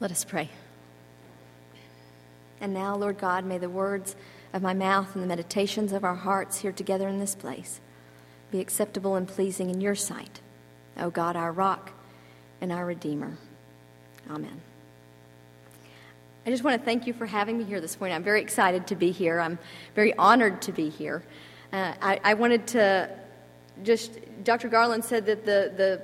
Let us pray. And now, Lord God, may the words of my mouth and the meditations of our hearts here together in this place be acceptable and pleasing in your sight, O God, our rock and our Redeemer. Amen. I just want to thank you for having me here this morning. I'm very excited to be here. I'm very honored to be here. Uh, I, I wanted to just, Dr. Garland said that the, the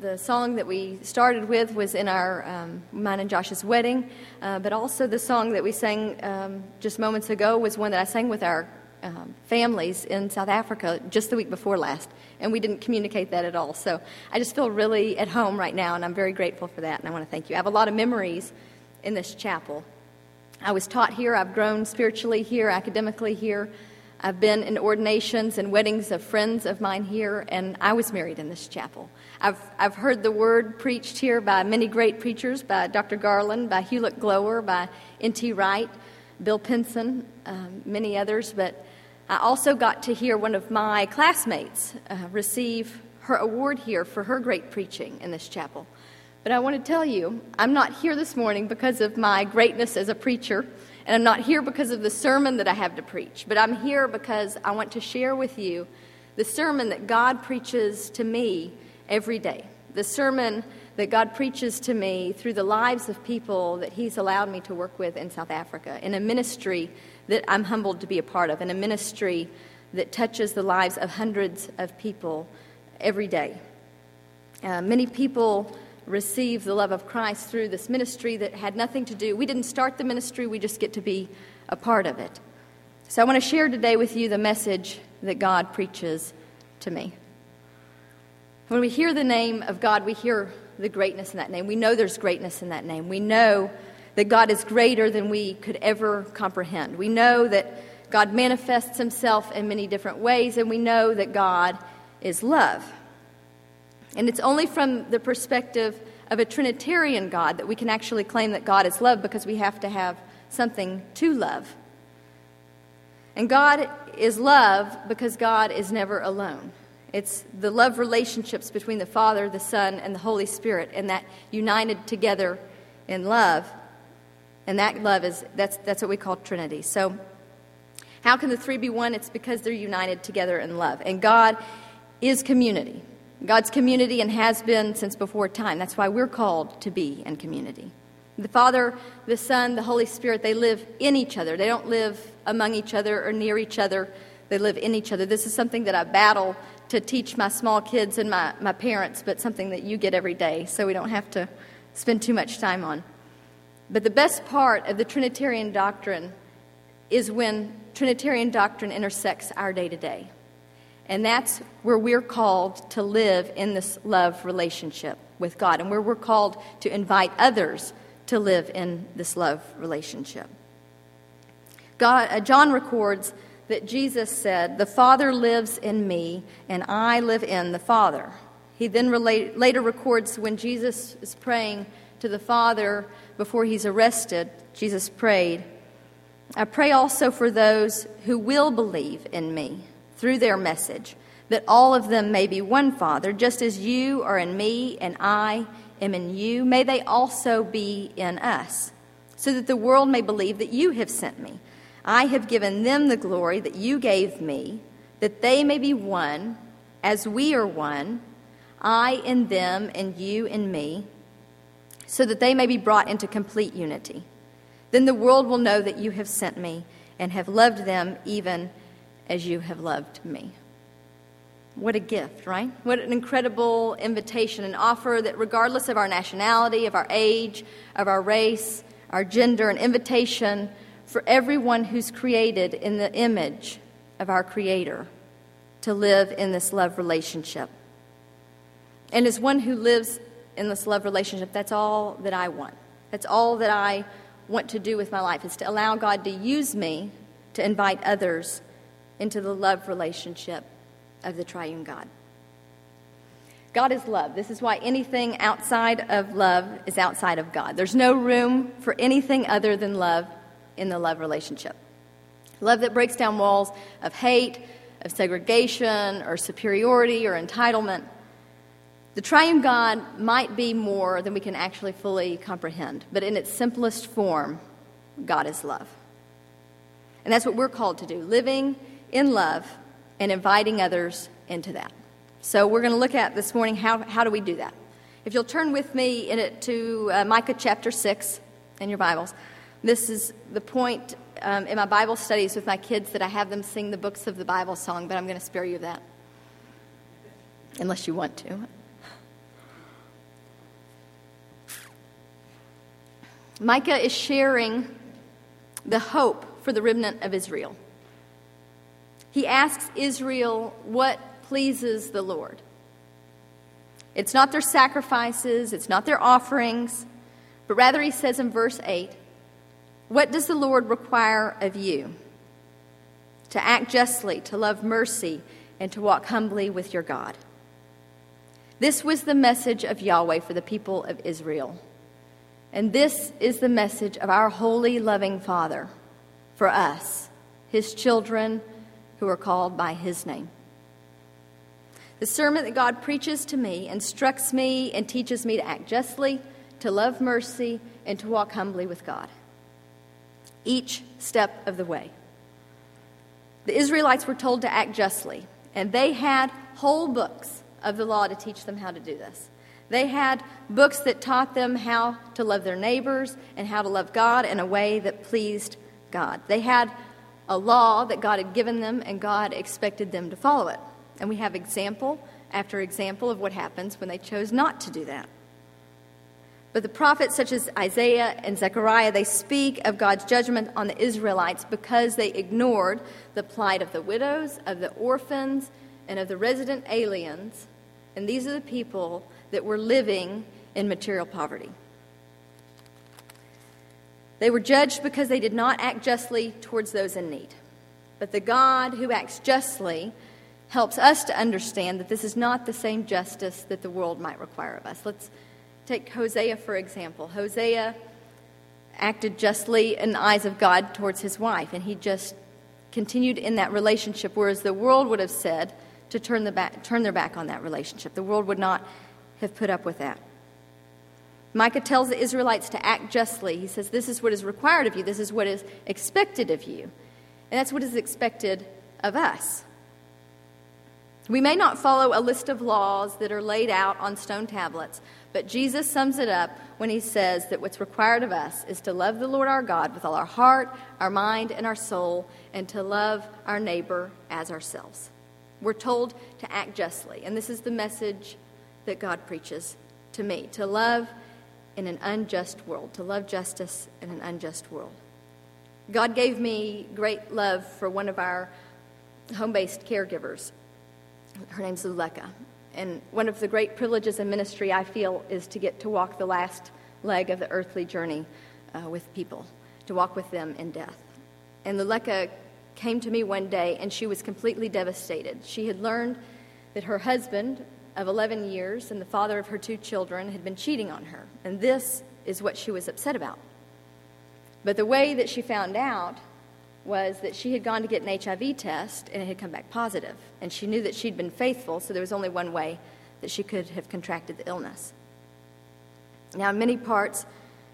the song that we started with was in our um, mine and Josh's wedding, uh, but also the song that we sang um, just moments ago was one that I sang with our um, families in South Africa just the week before last, and we didn't communicate that at all. So I just feel really at home right now, and I'm very grateful for that, and I want to thank you. I have a lot of memories in this chapel. I was taught here, I've grown spiritually here, academically here. I've been in ordinations and weddings of friends of mine here, and I was married in this chapel. I've, I've heard the word preached here by many great preachers, by Dr. Garland, by Hulitt Gloer, by N.T. Wright, Bill Pinson, um, many others, but I also got to hear one of my classmates uh, receive her award here for her great preaching in this chapel. But I want to tell you, I'm not here this morning because of my greatness as a preacher. And I'm not here because of the sermon that I have to preach, but I'm here because I want to share with you the sermon that God preaches to me every day. The sermon that God preaches to me through the lives of people that He's allowed me to work with in South Africa, in a ministry that I'm humbled to be a part of, in a ministry that touches the lives of hundreds of people every day. Uh, many people receive the love of Christ through this ministry that had nothing to do. We didn't start the ministry, we just get to be a part of it. So I want to share today with you the message that God preaches to me. When we hear the name of God, we hear the greatness in that name. We know there's greatness in that name. We know that God is greater than we could ever comprehend. We know that God manifests himself in many different ways, and we know that God is love. And it's only from the perspective of a Trinitarian God that we can actually claim that God is love because we have to have something to love. And God is love because God is never alone. It's the love relationships between the Father, the Son, and the Holy Spirit, and that united together in love. And that love is that's that's what we call Trinity. So how can the three be one? It's because they're united together in love. And God is community. God's community and has been since before time. That's why we're called to be in community. The Father, the Son, the Holy Spirit, they live in each other. They don't live among each other or near each other. They live in each other. This is something that I battle to teach my small kids and my, my parents, but something that you get every day, so we don't have to spend too much time on. But the best part of the Trinitarian doctrine is when Trinitarian doctrine intersects our day to day. And that's where we're called to live in this love relationship with God, and where we're called to invite others to live in this love relationship. God, uh, John records that Jesus said, The Father lives in me, and I live in the Father. He then relate, later records when Jesus is praying to the Father before he's arrested, Jesus prayed, I pray also for those who will believe in me through their message, that all of them may be one Father, just as you are in me and I am in you. May they also be in us, so that the world may believe that you have sent me. I have given them the glory that you gave me, that they may be one, as we are one, I in them and you in me, so that they may be brought into complete unity. Then the world will know that you have sent me and have loved them even as you have loved me. What a gift, right? What an incredible invitation, an offer that, regardless of our nationality, of our age, of our race, our gender, an invitation for everyone who's created in the image of our Creator to live in this love relationship. And as one who lives in this love relationship, that's all that I want. That's all that I want to do with my life, is to allow God to use me to invite others into the love relationship of the triune God. God is love. This is why anything outside of love is outside of God. There's no room for anything other than love in the love relationship. Love that breaks down walls of hate, of segregation, or superiority, or entitlement. The triune God might be more than we can actually fully comprehend, but in its simplest form, God is love. And that's what we're called to do living in love and inviting others into that. So we're going to look at this morning how, how do we do that? If you'll turn with me in it to uh, Micah chapter 6 in your Bibles, this is the point um, in my Bible studies with my kids that I have them sing the books of the Bible song, but I'm going to spare you that. Unless you want to. Micah is sharing the hope for the remnant of Israel. He asks Israel what pleases the Lord. It's not their sacrifices, it's not their offerings, but rather he says in verse 8, What does the Lord require of you? To act justly, to love mercy, and to walk humbly with your God. This was the message of Yahweh for the people of Israel. And this is the message of our holy, loving Father for us, his children who are called by his name. The sermon that God preaches to me instructs me and teaches me to act justly, to love mercy, and to walk humbly with God. Each step of the way. The Israelites were told to act justly, and they had whole books of the law to teach them how to do this. They had books that taught them how to love their neighbors and how to love God in a way that pleased God. They had a law that God had given them, and God expected them to follow it. And we have example after example of what happens when they chose not to do that. But the prophets, such as Isaiah and Zechariah, they speak of God's judgment on the Israelites because they ignored the plight of the widows, of the orphans, and of the resident aliens. And these are the people that were living in material poverty. They were judged because they did not act justly towards those in need. But the God who acts justly helps us to understand that this is not the same justice that the world might require of us. Let's take Hosea, for example. Hosea acted justly in the eyes of God towards his wife, and he just continued in that relationship, whereas the world would have said to turn, the back, turn their back on that relationship. The world would not have put up with that. Micah tells the Israelites to act justly. He says, This is what is required of you, this is what is expected of you. And that's what is expected of us. We may not follow a list of laws that are laid out on stone tablets, but Jesus sums it up when he says that what's required of us is to love the Lord our God with all our heart, our mind, and our soul, and to love our neighbor as ourselves. We're told to act justly, and this is the message that God preaches to me to love in an unjust world, to love justice in an unjust world. God gave me great love for one of our home based caregivers her name's Luleka. And one of the great privileges in ministry, I feel, is to get to walk the last leg of the earthly journey uh, with people, to walk with them in death. And Luleka came to me one day, and she was completely devastated. She had learned that her husband of 11 years and the father of her two children had been cheating on her, and this is what she was upset about. But the way that she found out was that she had gone to get an HIV test and it had come back positive. And she knew that she'd been faithful, so there was only one way that she could have contracted the illness. Now, in many parts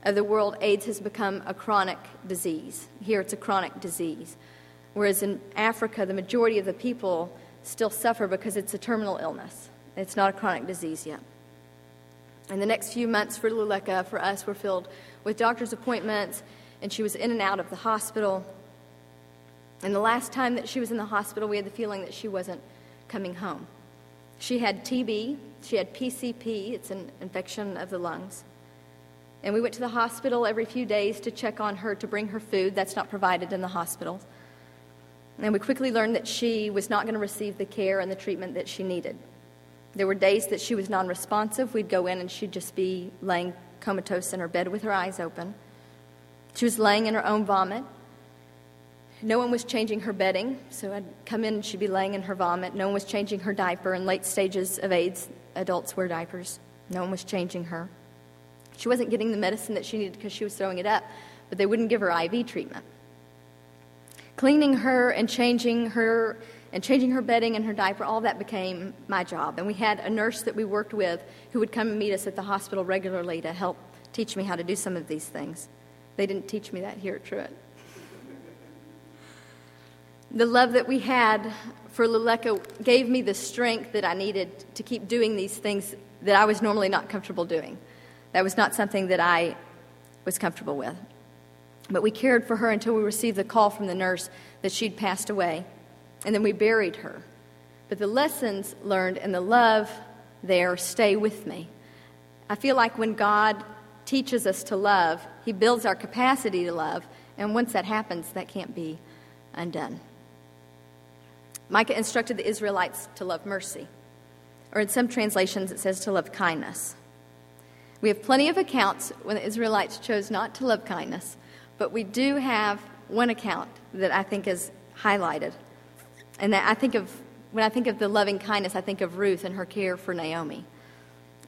of the world, AIDS has become a chronic disease. Here, it's a chronic disease. Whereas in Africa, the majority of the people still suffer because it's a terminal illness. It's not a chronic disease yet. And the next few months for Luleka, for us, were filled with doctor's appointments, and she was in and out of the hospital. And the last time that she was in the hospital, we had the feeling that she wasn't coming home. She had TB, she had PCP, it's an infection of the lungs. And we went to the hospital every few days to check on her, to bring her food. That's not provided in the hospital. And we quickly learned that she was not going to receive the care and the treatment that she needed. There were days that she was non responsive. We'd go in and she'd just be laying comatose in her bed with her eyes open. She was laying in her own vomit. No one was changing her bedding, so I'd come in and she'd be laying in her vomit. No one was changing her diaper. In late stages of AIDS, adults wear diapers. No one was changing her. She wasn't getting the medicine that she needed because she was throwing it up, but they wouldn't give her IV treatment. Cleaning her and changing her and changing her bedding and her diaper, all that became my job. And we had a nurse that we worked with who would come and meet us at the hospital regularly to help teach me how to do some of these things. They didn't teach me that here at Truett. The love that we had for Luleka gave me the strength that I needed to keep doing these things that I was normally not comfortable doing. That was not something that I was comfortable with. But we cared for her until we received the call from the nurse that she'd passed away, and then we buried her. But the lessons learned and the love there stay with me. I feel like when God teaches us to love, He builds our capacity to love, and once that happens, that can't be undone. Micah instructed the Israelites to love mercy, or in some translations, it says to love kindness. We have plenty of accounts when the Israelites chose not to love kindness, but we do have one account that I think is highlighted. And I think of, when I think of the loving kindness, I think of Ruth and her care for Naomi.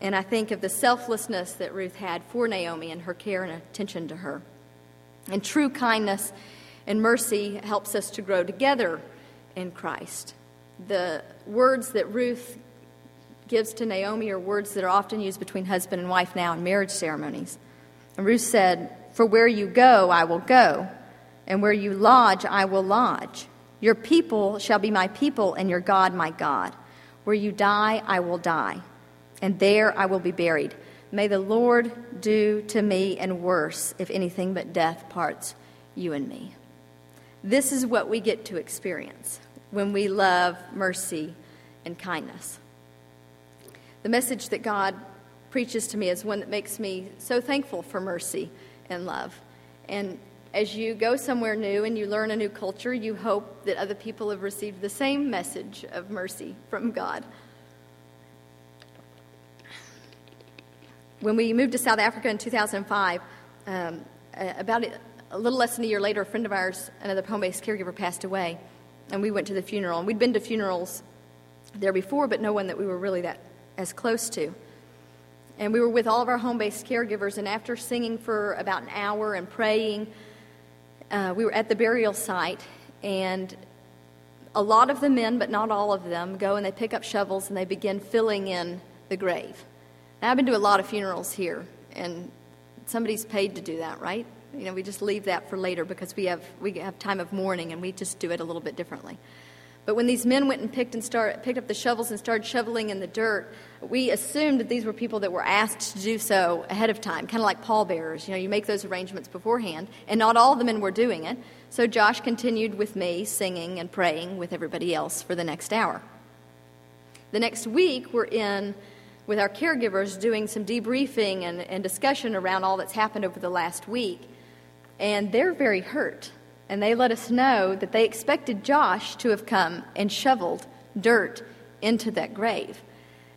And I think of the selflessness that Ruth had for Naomi and her care and attention to her. And true kindness and mercy helps us to grow together in Christ. The words that Ruth gives to Naomi are words that are often used between husband and wife now in marriage ceremonies. And Ruth said, For where you go, I will go, and where you lodge, I will lodge. Your people shall be my people, and your God my God. Where you die, I will die, and there I will be buried. May the Lord do to me and worse, if anything but death parts you and me. This is what we get to experience when we love mercy and kindness. The message that God preaches to me is one that makes me so thankful for mercy and love. And as you go somewhere new and you learn a new culture, you hope that other people have received the same message of mercy from God. When we moved to South Africa in 2005, um, about a little less than a year later, a friend of ours, another home based caregiver, passed away, and we went to the funeral. And we'd been to funerals there before, but no one that we were really that as close to. And we were with all of our home based caregivers, and after singing for about an hour and praying, uh, we were at the burial site, and a lot of the men, but not all of them, go and they pick up shovels and they begin filling in the grave. Now, I've been to a lot of funerals here, and somebody's paid to do that, right? You know, we just leave that for later because we have, we have time of mourning and we just do it a little bit differently. But when these men went and picked, and start, picked up the shovels and started shoveling in the dirt, we assumed that these were people that were asked to do so ahead of time, kind of like pallbearers. You know, you make those arrangements beforehand, and not all the men were doing it. So Josh continued with me singing and praying with everybody else for the next hour. The next week, we're in with our caregivers doing some debriefing and, and discussion around all that's happened over the last week and they're very hurt. And they let us know that they expected Josh to have come and shoveled dirt into that grave.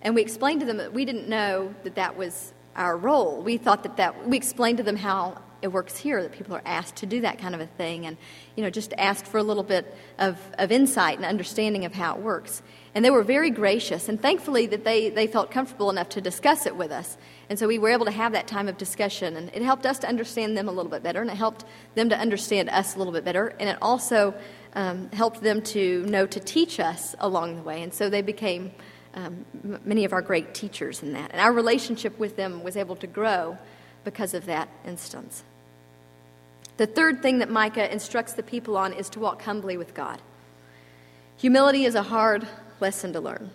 And we explained to them that we didn't know that that was our role. We thought that that, we explained to them how it works here, that people are asked to do that kind of a thing, and, you know, just asked for a little bit of, of insight and understanding of how it works. And they were very gracious, and thankfully that they, they felt comfortable enough to discuss it with us. And so we were able to have that time of discussion, and it helped us to understand them a little bit better, and it helped them to understand us a little bit better, and it also um, helped them to know to teach us along the way. And so they became um, many of our great teachers in that. And our relationship with them was able to grow because of that instance. The third thing that Micah instructs the people on is to walk humbly with God. Humility is a hard lesson to learn.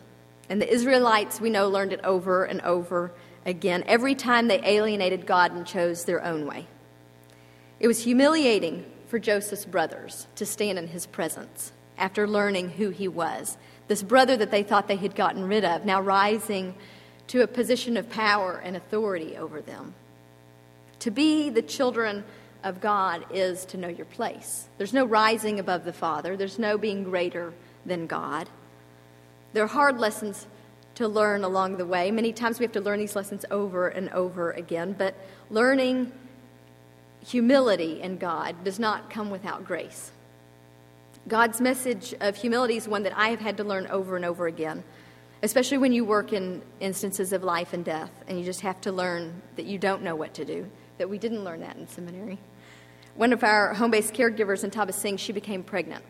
And the Israelites, we know, learned it over and over again every time they alienated God and chose their own way. It was humiliating for Joseph's brothers to stand in his presence after learning who he was. This brother that they thought they had gotten rid of, now rising to a position of power and authority over them. To be the children of God is to know your place. There's no rising above the Father, there's no being greater than God. There are hard lessons to learn along the way. Many times we have to learn these lessons over and over again, but learning humility in God does not come without grace. God's message of humility is one that I have had to learn over and over again, especially when you work in instances of life and death and you just have to learn that you don't know what to do, that we didn't learn that in seminary. One of our home based caregivers in Tabasing, she became pregnant.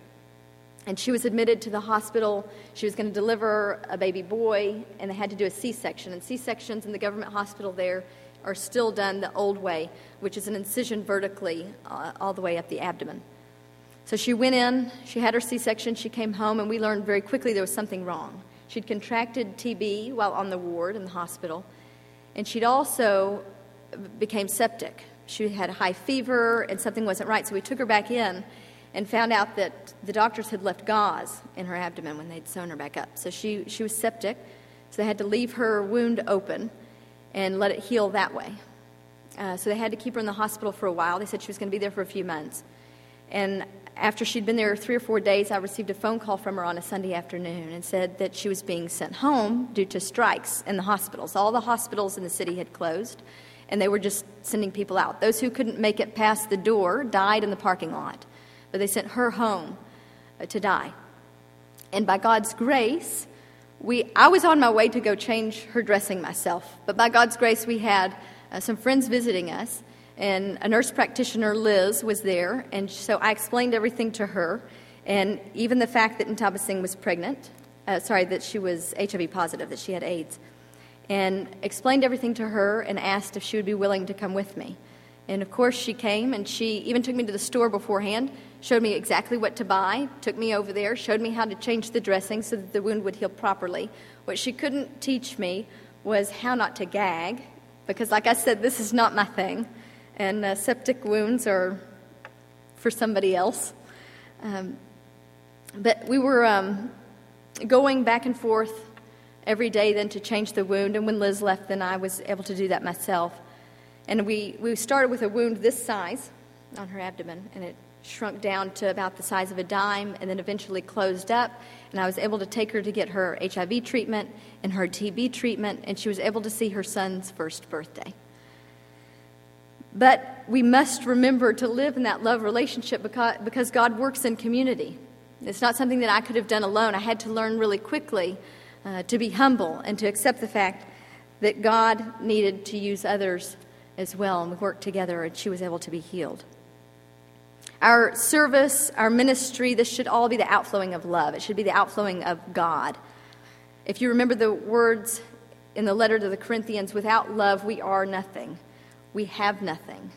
And she was admitted to the hospital. She was going to deliver a baby boy, and they had to do a C section. And C sections in the government hospital there are still done the old way, which is an incision vertically uh, all the way up the abdomen. So she went in, she had her C section, she came home, and we learned very quickly there was something wrong. She'd contracted TB while on the ward in the hospital, and she'd also became septic. She had a high fever, and something wasn't right, so we took her back in and found out that the doctors had left gauze in her abdomen when they'd sewn her back up. So she, she was septic, so they had to leave her wound open and let it heal that way. Uh, so they had to keep her in the hospital for a while. They said she was going to be there for a few months. And after she'd been there three or four days, I received a phone call from her on a Sunday afternoon and said that she was being sent home due to strikes in the hospitals. All the hospitals in the city had closed, and they were just sending people out. Those who couldn't make it past the door died in the parking lot, but they sent her home uh, to die. And by God's grace, we, I was on my way to go change her dressing myself, but by God's grace, we had uh, some friends visiting us, and a nurse practitioner, Liz, was there, and so I explained everything to her, and even the fact that Ntabiseng was pregnant, uh, sorry, that she was HIV positive, that she had AIDS, and explained everything to her and asked if she would be willing to come with me. And of course, she came, and she even took me to the store beforehand showed me exactly what to buy, took me over there, showed me how to change the dressing so that the wound would heal properly. What she couldn't teach me was how not to gag, because, like I said, this is not my thing, and uh, septic wounds are for somebody else. Um, but we were um, going back and forth every day then to change the wound, and when Liz left, then I was able to do that myself. And we, we started with a wound this size on her abdomen, and it shrunk down to about the size of a dime and then eventually closed up. And I was able to take her to get her HIV treatment and her TB treatment, and she was able to see her son's first birthday. But we must remember to live in that love relationship because, because God works in community. It's not something that I could have done alone. I had to learn really quickly uh, to be humble and to accept the fact that God needed to use others as well, and we worked together, and she was able to be healed. Our service, our ministry, this should all be the outflowing of love. It should be the outflowing of God. If you remember the words in the letter to the Corinthians, without love, we are nothing. We have nothing.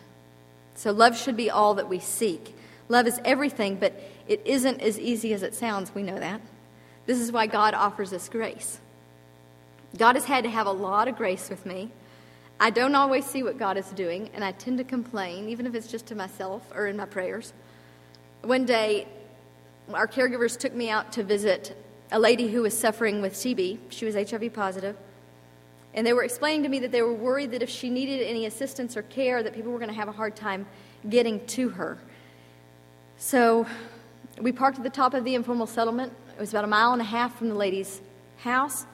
So, love should be all that we seek. Love is everything, but it isn't as easy as it sounds. We know that. This is why God offers us grace. God has had to have a lot of grace with me I don't always see what God is doing, and I tend to complain, even if it's just to myself or in my prayers. One day, our caregivers took me out to visit a lady who was suffering with TB. She was HIV positive. And they were explaining to me that they were worried that if she needed any assistance or care, that people were going to have a hard time getting to her. So we parked at the top of the informal settlement. It was about a mile and a half from the lady's house.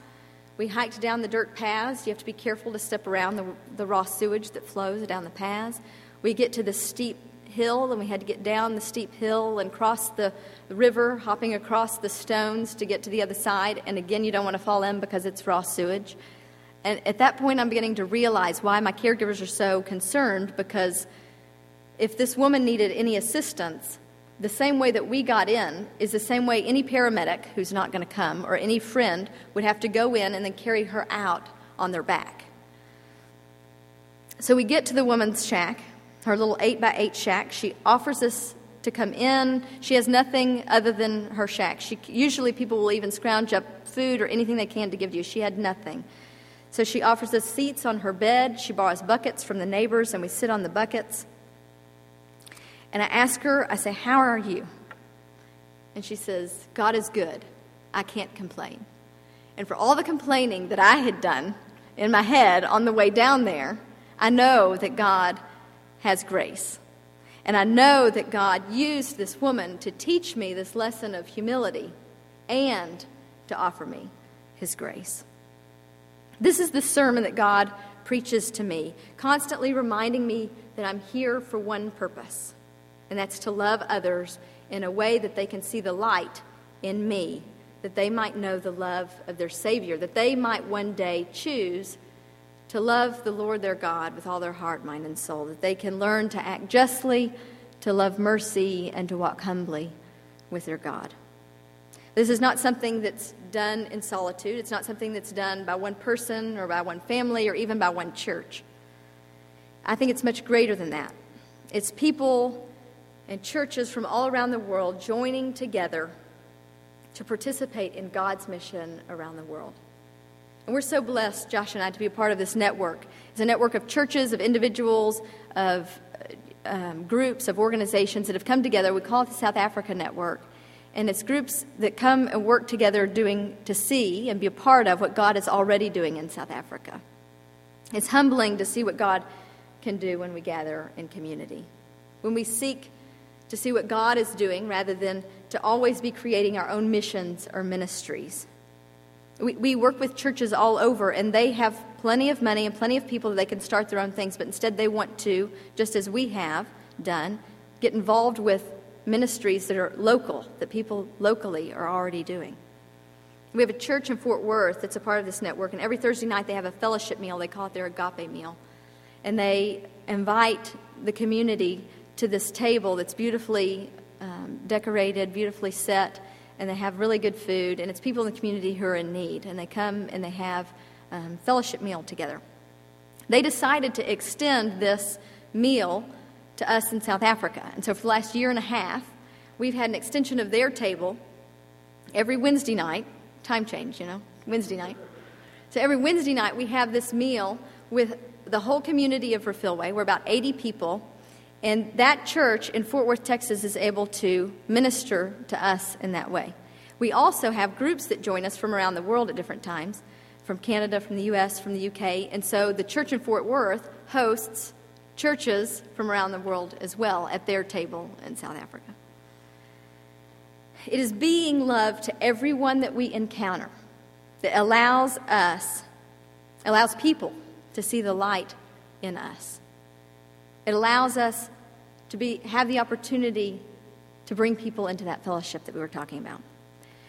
We hiked down the dirt paths. You have to be careful to step around the, the raw sewage that flows down the paths. We get to the steep hill, and we had to get down the steep hill and cross the, the river, hopping across the stones to get to the other side. And again, you don't want to fall in because it's raw sewage. And at that point, I'm beginning to realize why my caregivers are so concerned because if this woman needed any assistance, the same way that we got in is the same way any paramedic who's not going to come or any friend would have to go in and then carry her out on their back. So we get to the woman's shack, her little 8 by 8 shack. She offers us to come in. She has nothing other than her shack. She, usually, people will even scrounge up food or anything they can to give you. She had nothing. So she offers us seats on her bed. She borrows buckets from the neighbors, and we sit on the buckets. And I ask her, I say, How are you? And she says, God is good. I can't complain. And for all the complaining that I had done in my head on the way down there, I know that God has grace. And I know that God used this woman to teach me this lesson of humility and to offer me his grace. This is the sermon that God preaches to me, constantly reminding me that I'm here for one purpose and that's to love others in a way that they can see the light in me, that they might know the love of their Savior, that they might one day choose to love the Lord their God with all their heart, mind, and soul, that they can learn to act justly, to love mercy, and to walk humbly with their God. This is not something that's done in solitude. It's not something that's done by one person or by one family or even by one church. I think it's much greater than that. It's people and churches from all around the world joining together to participate in God's mission around the world. And we're so blessed, Josh and I, to be a part of this network. It's a network of churches, of individuals, of um, groups, of organizations that have come together. We call it the South Africa Network. And it's groups that come and work together doing to see and be a part of what God is already doing in South Africa. It's humbling to see what God can do when we gather in community. When we seek to see what God is doing rather than to always be creating our own missions or ministries. We, we work with churches all over, and they have plenty of money and plenty of people that they can start their own things, but instead they want to, just as we have done, get involved with ministries that are local, that people locally are already doing. We have a church in Fort Worth that's a part of this network, and every Thursday night they have a fellowship meal. They call it their agape meal. And they invite the community to this table that's beautifully um, decorated, beautifully set, and they have really good food. And it's people in the community who are in need, and they come and they have um, fellowship meal together. They decided to extend this meal to us in South Africa. And so for the last year and a half, we've had an extension of their table every Wednesday night. Time change, you know, Wednesday night. So every Wednesday night, we have this meal with the whole community of Refilwe. We're about 80 people. And that church in Fort Worth, Texas, is able to minister to us in that way. We also have groups that join us from around the world at different times from Canada, from the US, from the UK. And so the church in Fort Worth hosts churches from around the world as well at their table in South Africa. It is being love to everyone that we encounter that allows us, allows people to see the light in us. It allows us to be, have the opportunity to bring people into that fellowship that we were talking about.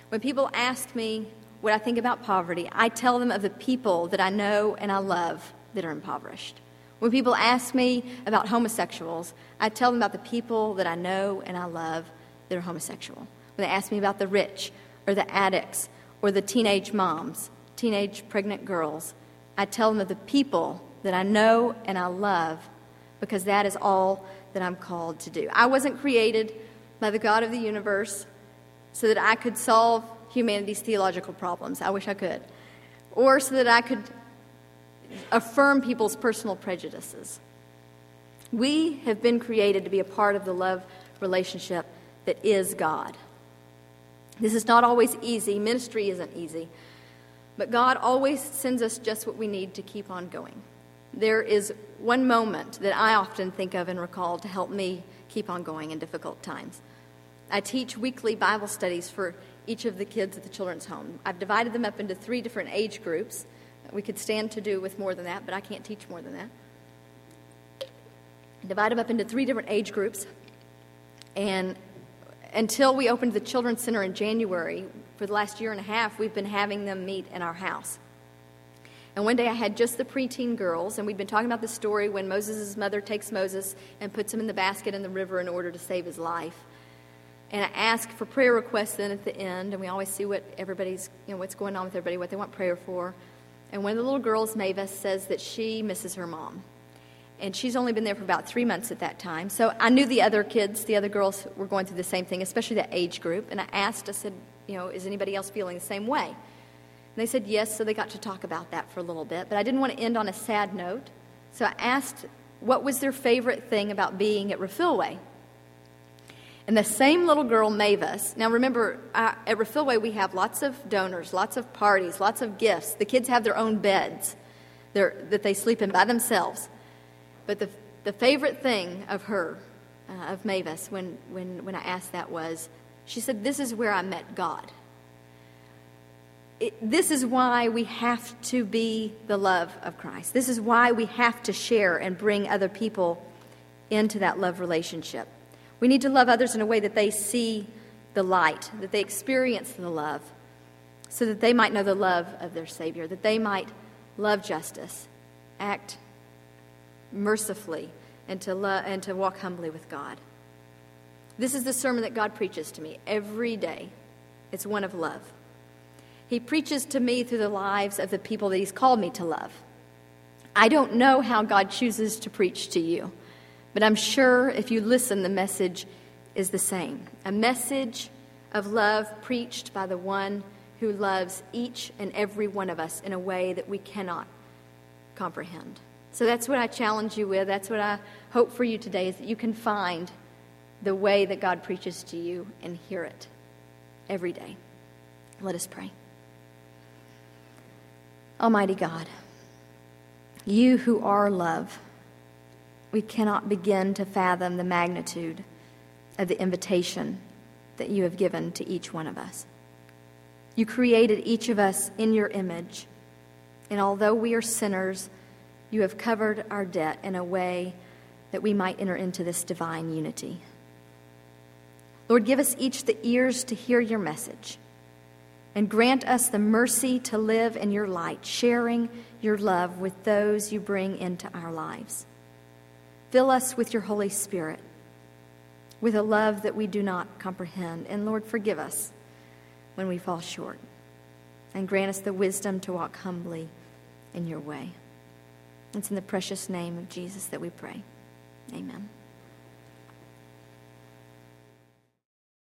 When people ask me what I think about poverty, I tell them of the people that I know and I love that are impoverished. When people ask me about homosexuals, I tell them about the people that I know and I love that are homosexual. When they ask me about the rich or the addicts or the teenage moms, teenage pregnant girls, I tell them of the people that I know and I love because that is all that I'm called to do. I wasn't created by the God of the universe so that I could solve humanity's theological problems. I wish I could. Or so that I could affirm people's personal prejudices. We have been created to be a part of the love relationship that is God. This is not always easy, ministry isn't easy, but God always sends us just what we need to keep on going. There is one moment that I often think of and recall to help me keep on going in difficult times. I teach weekly Bible studies for each of the kids at the children's home. I've divided them up into three different age groups. We could stand to do with more than that, but I can't teach more than that. Divide them up into three different age groups. And until we opened the Children's Center in January, for the last year and a half, we've been having them meet in our house. And one day I had just the preteen girls, and we'd been talking about the story when Moses' mother takes Moses and puts him in the basket in the river in order to save his life. And I ask for prayer requests then at the end, and we always see what everybody's, you know, what's going on with everybody, what they want prayer for. And one of the little girls, Mavis, says that she misses her mom. And she's only been there for about three months at that time. So I knew the other kids, the other girls were going through the same thing, especially that age group. And I asked, I said, you know, is anybody else feeling the same way? They said yes, so they got to talk about that for a little bit. But I didn't want to end on a sad note. So I asked what was their favorite thing about being at Refilwe. And the same little girl, Mavis, now remember, uh, at Refilwe we have lots of donors, lots of parties, lots of gifts. The kids have their own beds that they sleep in by themselves. But the, the favorite thing of her, uh, of Mavis, when, when, when I asked that was, she said, This is where I met God. This is why we have to be the love of Christ. This is why we have to share and bring other people into that love relationship. We need to love others in a way that they see the light, that they experience the love, so that they might know the love of their Savior, that they might love justice, act mercifully, and to, and to walk humbly with God. This is the sermon that God preaches to me every day it's one of love. He preaches to me through the lives of the people that He's called me to love. I don't know how God chooses to preach to you, but I'm sure if you listen, the message is the same a message of love preached by the one who loves each and every one of us in a way that we cannot comprehend. So that's what I challenge you with. That's what I hope for you today is that you can find the way that God preaches to you and hear it every day. Let us pray. Almighty God, you who are love, we cannot begin to fathom the magnitude of the invitation that you have given to each one of us. You created each of us in your image, and although we are sinners, you have covered our debt in a way that we might enter into this divine unity. Lord, give us each the ears to hear your message and grant us the mercy to live in your light, sharing your love with those you bring into our lives. Fill us with your Holy Spirit, with a love that we do not comprehend. And Lord, forgive us when we fall short, and grant us the wisdom to walk humbly in your way. It's in the precious name of Jesus that we pray. Amen.